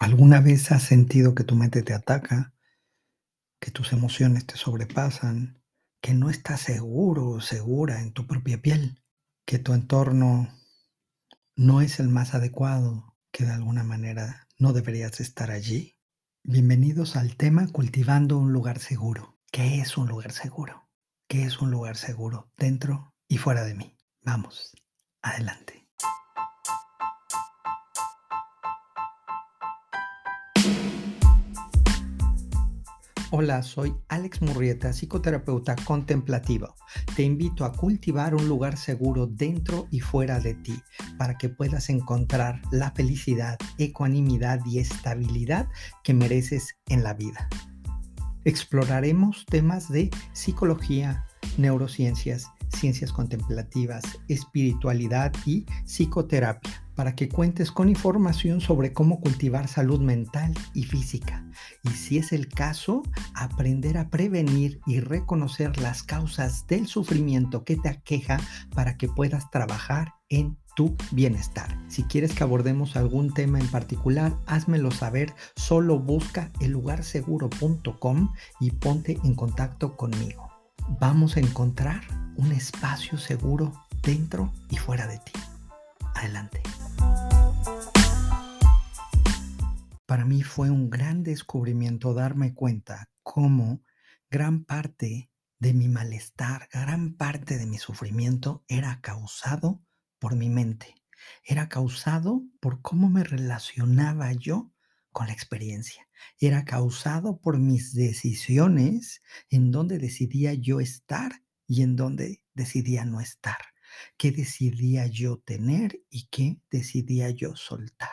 ¿Alguna vez has sentido que tu mente te ataca, que tus emociones te sobrepasan, que no estás seguro o segura en tu propia piel, que tu entorno no es el más adecuado, que de alguna manera no deberías estar allí? Bienvenidos al tema Cultivando un lugar seguro. ¿Qué es un lugar seguro? ¿Qué es un lugar seguro dentro y fuera de mí? Vamos, adelante. Hola, soy Alex Murrieta, psicoterapeuta contemplativo. Te invito a cultivar un lugar seguro dentro y fuera de ti para que puedas encontrar la felicidad, ecuanimidad y estabilidad que mereces en la vida. Exploraremos temas de psicología, neurociencias, ciencias contemplativas, espiritualidad y psicoterapia para que cuentes con información sobre cómo cultivar salud mental y física. Y si es el caso, aprender a prevenir y reconocer las causas del sufrimiento que te aqueja para que puedas trabajar en tu bienestar. Si quieres que abordemos algún tema en particular, házmelo saber. Solo busca ellugarseguro.com y ponte en contacto conmigo. Vamos a encontrar un espacio seguro dentro y fuera de ti. Adelante. Para mí fue un gran descubrimiento darme cuenta cómo gran parte de mi malestar, gran parte de mi sufrimiento era causado por mi mente. Era causado por cómo me relacionaba yo con la experiencia. Era causado por mis decisiones en donde decidía yo estar y en donde decidía no estar. Qué decidía yo tener y qué decidía yo soltar.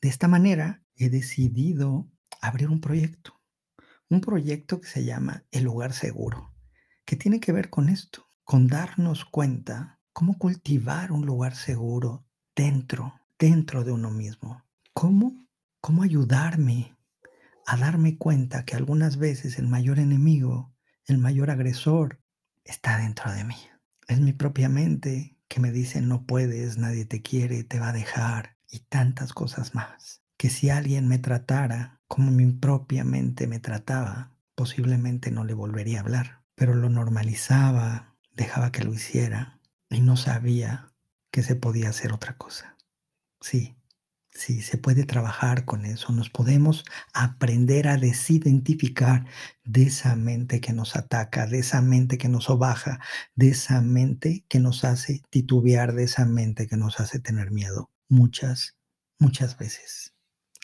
De esta manera he decidido abrir un proyecto, un proyecto que se llama El lugar seguro, que tiene que ver con esto, con darnos cuenta cómo cultivar un lugar seguro dentro, dentro de uno mismo. ¿Cómo? ¿Cómo ayudarme a darme cuenta que algunas veces el mayor enemigo, el mayor agresor, está dentro de mí? Es mi propia mente que me dice no puedes, nadie te quiere, te va a dejar y tantas cosas más que si alguien me tratara como mi propia mente me trataba, posiblemente no le volvería a hablar, pero lo normalizaba, dejaba que lo hiciera y no sabía que se podía hacer otra cosa. Sí, sí, se puede trabajar con eso, nos podemos aprender a desidentificar de esa mente que nos ataca, de esa mente que nos obaja, de esa mente que nos hace titubear, de esa mente que nos hace tener miedo muchas, muchas veces.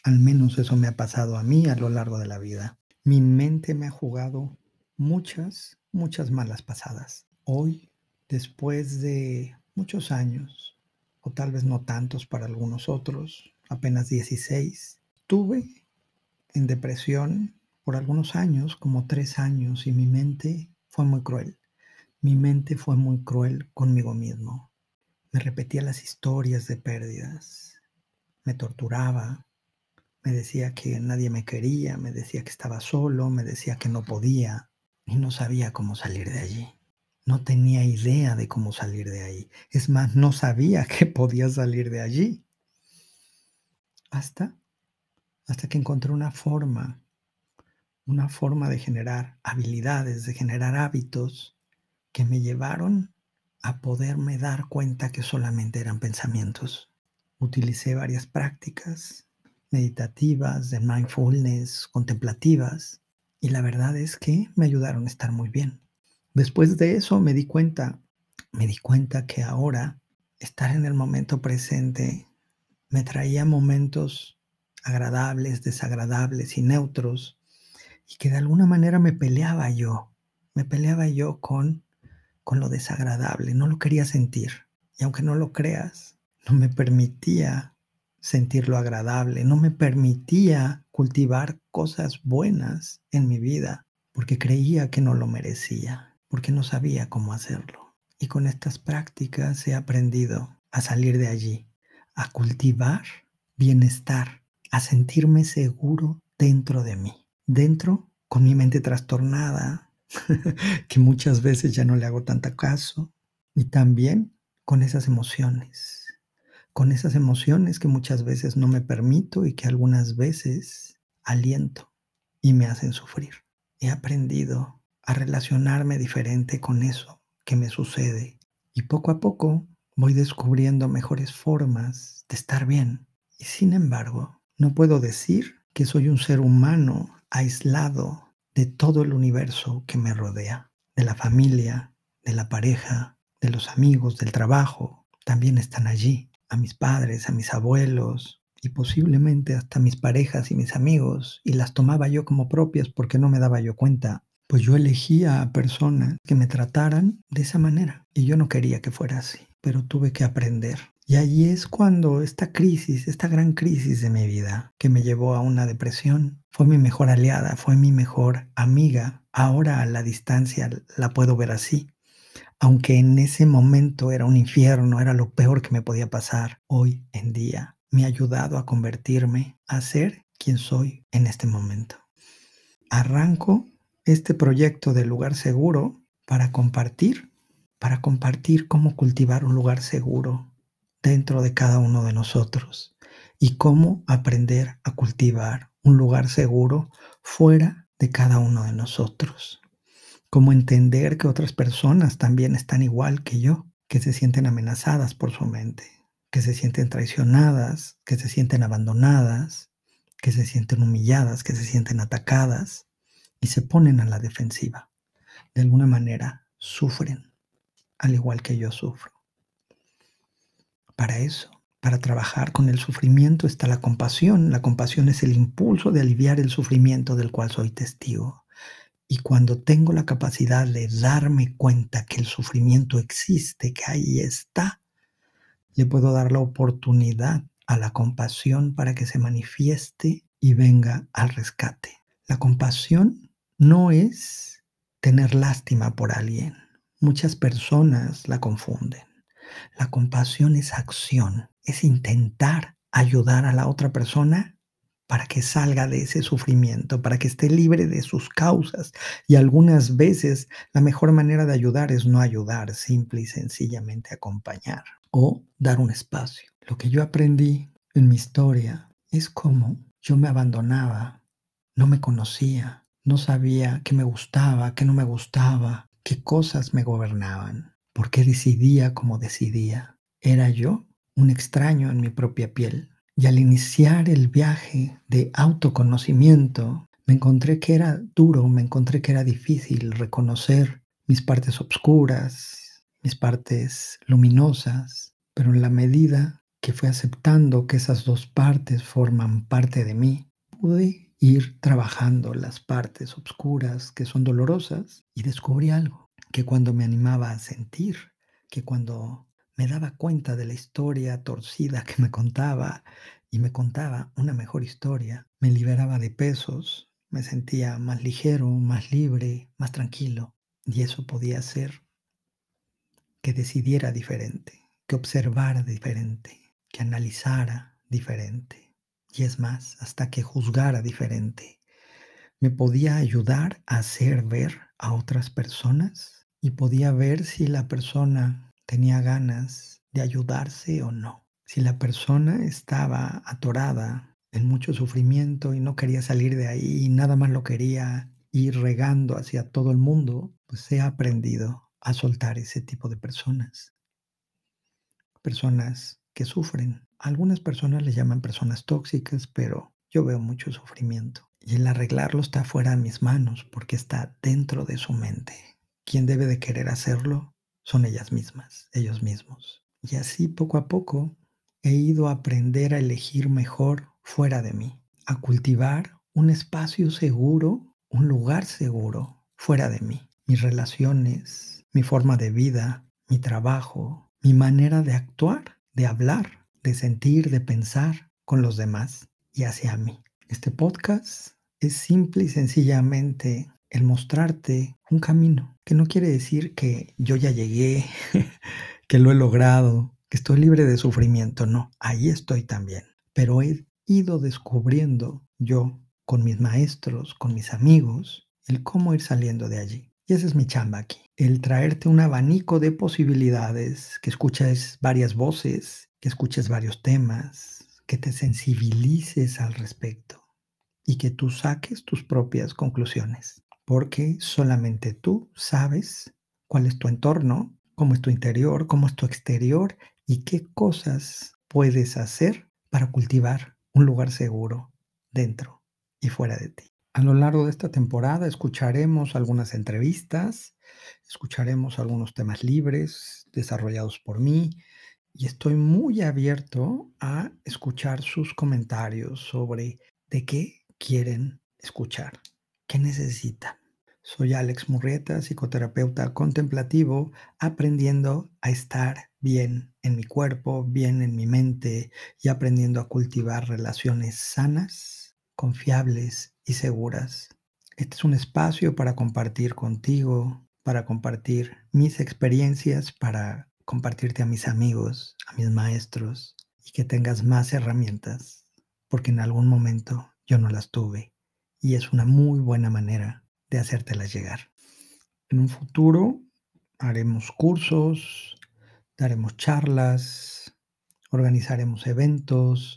Al menos eso me ha pasado a mí a lo largo de la vida. Mi mente me ha jugado muchas, muchas malas pasadas. Hoy, después de muchos años, o tal vez no tantos para algunos otros, apenas 16, tuve en depresión por algunos años, como tres años, y mi mente fue muy cruel. Mi mente fue muy cruel conmigo mismo. Me repetía las historias de pérdidas. Me torturaba, me decía que nadie me quería, me decía que estaba solo, me decía que no podía y no sabía cómo salir de allí. No tenía idea de cómo salir de ahí. Es más, no sabía que podía salir de allí. Hasta, hasta que encontré una forma, una forma de generar habilidades, de generar hábitos que me llevaron a poderme dar cuenta que solamente eran pensamientos. Utilicé varias prácticas, meditativas, de mindfulness, contemplativas, y la verdad es que me ayudaron a estar muy bien. Después de eso me di cuenta, me di cuenta que ahora estar en el momento presente me traía momentos agradables, desagradables y neutros, y que de alguna manera me peleaba yo, me peleaba yo con, con lo desagradable, no lo quería sentir. Y aunque no lo creas, no me permitía sentir lo agradable, no me permitía cultivar cosas buenas en mi vida porque creía que no lo merecía, porque no sabía cómo hacerlo. Y con estas prácticas he aprendido a salir de allí, a cultivar bienestar, a sentirme seguro dentro de mí, dentro con mi mente trastornada, que muchas veces ya no le hago tanta caso, y también con esas emociones con esas emociones que muchas veces no me permito y que algunas veces aliento y me hacen sufrir. He aprendido a relacionarme diferente con eso que me sucede y poco a poco voy descubriendo mejores formas de estar bien. Y sin embargo, no puedo decir que soy un ser humano aislado de todo el universo que me rodea, de la familia, de la pareja, de los amigos, del trabajo, también están allí, a mis padres, a mis abuelos y posiblemente hasta mis parejas y mis amigos, y las tomaba yo como propias porque no me daba yo cuenta, pues yo elegía a personas que me trataran de esa manera y yo no quería que fuera así, pero tuve que aprender y allí es cuando esta crisis, esta gran crisis de mi vida, que me llevó a una depresión, fue mi mejor aliada, fue mi mejor amiga. Ahora a la distancia la puedo ver así. Aunque en ese momento era un infierno, era lo peor que me podía pasar, hoy en día me ha ayudado a convertirme, a ser quien soy en este momento. Arranco este proyecto de lugar seguro para compartir, para compartir cómo cultivar un lugar seguro dentro de cada uno de nosotros y cómo aprender a cultivar un lugar seguro fuera de cada uno de nosotros. Cómo entender que otras personas también están igual que yo, que se sienten amenazadas por su mente, que se sienten traicionadas, que se sienten abandonadas, que se sienten humilladas, que se sienten atacadas y se ponen a la defensiva. De alguna manera sufren, al igual que yo sufro. Para eso, para trabajar con el sufrimiento está la compasión. La compasión es el impulso de aliviar el sufrimiento del cual soy testigo. Y cuando tengo la capacidad de darme cuenta que el sufrimiento existe, que ahí está, le puedo dar la oportunidad a la compasión para que se manifieste y venga al rescate. La compasión no es tener lástima por alguien. Muchas personas la confunden. La compasión es acción, es intentar ayudar a la otra persona para que salga de ese sufrimiento, para que esté libre de sus causas. Y algunas veces la mejor manera de ayudar es no ayudar, simple y sencillamente acompañar o dar un espacio. Lo que yo aprendí en mi historia es cómo yo me abandonaba, no me conocía, no sabía qué me gustaba, qué no me gustaba, qué cosas me gobernaban porque decidía como decidía. Era yo un extraño en mi propia piel. Y al iniciar el viaje de autoconocimiento, me encontré que era duro, me encontré que era difícil reconocer mis partes oscuras, mis partes luminosas, pero en la medida que fui aceptando que esas dos partes forman parte de mí, pude ir trabajando las partes oscuras que son dolorosas y descubrí algo que cuando me animaba a sentir, que cuando me daba cuenta de la historia torcida que me contaba y me contaba una mejor historia, me liberaba de pesos, me sentía más ligero, más libre, más tranquilo. Y eso podía hacer que decidiera diferente, que observara diferente, que analizara diferente. Y es más, hasta que juzgara diferente. Me podía ayudar a hacer ver a otras personas y podía ver si la persona tenía ganas de ayudarse o no. Si la persona estaba atorada en mucho sufrimiento y no quería salir de ahí y nada más lo quería ir regando hacia todo el mundo, pues he aprendido a soltar ese tipo de personas. Personas que sufren. Algunas personas le llaman personas tóxicas, pero yo veo mucho sufrimiento. Y el arreglarlo está fuera de mis manos porque está dentro de su mente quien debe de querer hacerlo son ellas mismas, ellos mismos. Y así poco a poco he ido a aprender a elegir mejor fuera de mí, a cultivar un espacio seguro, un lugar seguro fuera de mí. Mis relaciones, mi forma de vida, mi trabajo, mi manera de actuar, de hablar, de sentir, de pensar con los demás y hacia mí. Este podcast es simple y sencillamente el mostrarte un camino, que no quiere decir que yo ya llegué, que lo he logrado, que estoy libre de sufrimiento, no, ahí estoy también, pero he ido descubriendo yo con mis maestros, con mis amigos, el cómo ir saliendo de allí. Y esa es mi chamba aquí, el traerte un abanico de posibilidades, que escuches varias voces que escuches varios temas, que te sensibilices al respecto y que tú saques tus propias conclusiones, porque solamente tú sabes cuál es tu entorno, cómo es tu interior, cómo es tu exterior y qué cosas puedes hacer para cultivar un lugar seguro dentro y fuera de ti. A lo largo de esta temporada escucharemos algunas entrevistas, escucharemos algunos temas libres desarrollados por mí y estoy muy abierto a escuchar sus comentarios sobre de qué quieren escuchar, qué necesitan. Soy Alex Murrieta, psicoterapeuta contemplativo, aprendiendo a estar bien en mi cuerpo, bien en mi mente y aprendiendo a cultivar relaciones sanas, confiables y seguras. Este es un espacio para compartir contigo, para compartir mis experiencias, para compartirte a mis amigos, a mis maestros y que tengas más herramientas, porque en algún momento yo no las tuve y es una muy buena manera de hacértelas llegar. En un futuro haremos cursos, daremos charlas, organizaremos eventos,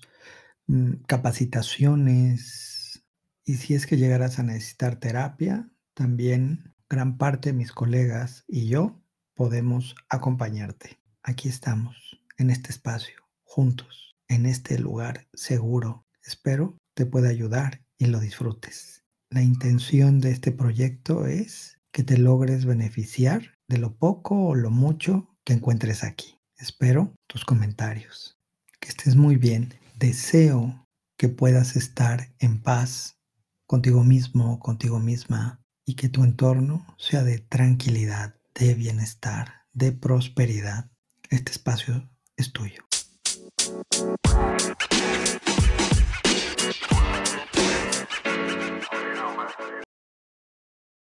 mm, capacitaciones y si es que llegarás a necesitar terapia, también gran parte de mis colegas y yo podemos acompañarte. Aquí estamos, en este espacio, juntos, en este lugar seguro. Espero te pueda ayudar y lo disfrutes. La intención de este proyecto es que te logres beneficiar de lo poco o lo mucho que encuentres aquí. Espero tus comentarios. Que estés muy bien. Deseo que puedas estar en paz contigo mismo, contigo misma y que tu entorno sea de tranquilidad, de bienestar, de prosperidad. Este espacio es tuyo.